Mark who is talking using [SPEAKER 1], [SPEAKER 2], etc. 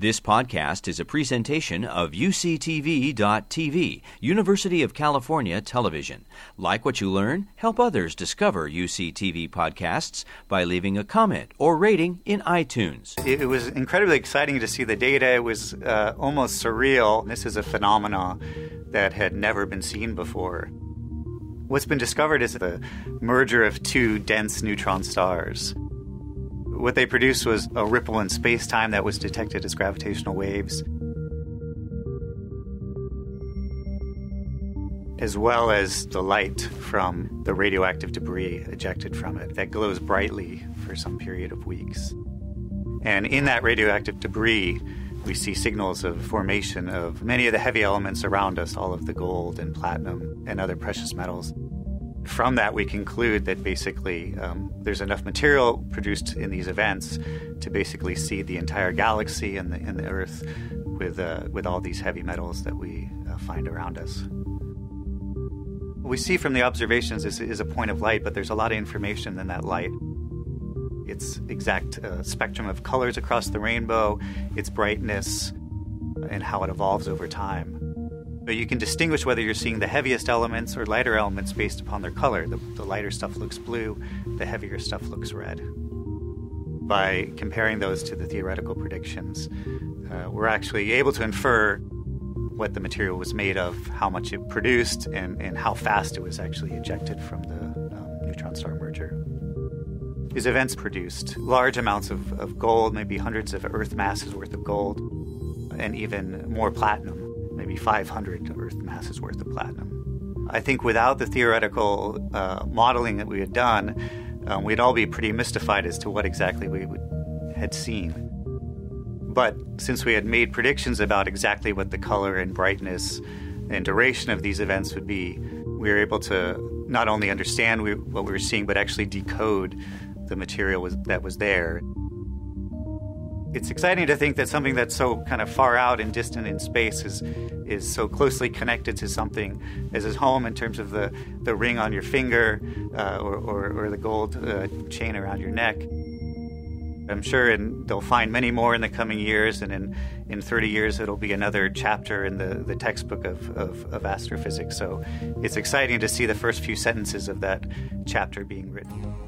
[SPEAKER 1] This podcast is a presentation of UCTV.tv, University of California Television. Like what you learn, help others discover UCTV podcasts by leaving a comment or rating in iTunes.
[SPEAKER 2] It was incredibly exciting to see the data. It was uh, almost surreal. This is a phenomenon that had never been seen before. What's been discovered is the merger of two dense neutron stars. What they produced was a ripple in space time that was detected as gravitational waves, as well as the light from the radioactive debris ejected from it that glows brightly for some period of weeks. And in that radioactive debris, we see signals of formation of many of the heavy elements around us, all of the gold and platinum and other precious metals from that, we conclude that basically um, there's enough material produced in these events to basically seed the entire galaxy and the, and the Earth with, uh, with all these heavy metals that we uh, find around us. What we see from the observations is, is, a point of light, but there's a lot of information in that light. Its exact uh, spectrum of colors across the rainbow, its brightness, and how it evolves over time. But you can distinguish whether you're seeing the heaviest elements or lighter elements based upon their color. The, the lighter stuff looks blue, the heavier stuff looks red. By comparing those to the theoretical predictions, uh, we're actually able to infer what the material was made of, how much it produced, and, and how fast it was actually ejected from the um, neutron star merger. These events produced large amounts of, of gold, maybe hundreds of Earth masses worth of gold, and even more platinum maybe 500 Earth masses worth of platinum. I think without the theoretical uh, modeling that we had done, um, we'd all be pretty mystified as to what exactly we would, had seen. But since we had made predictions about exactly what the color and brightness and duration of these events would be, we were able to not only understand we, what we were seeing, but actually decode the material was, that was there. It's exciting to think that something that's so kind of far out and distant in space is is so closely connected to something as his home in terms of the, the ring on your finger uh, or, or, or, the gold uh, chain around your neck. I'm sure and they'll find many more in the coming years, and in, in 30 years, it'll be another chapter in the, the textbook of, of, of astrophysics. So it's exciting to see the first few sentences of that chapter being written.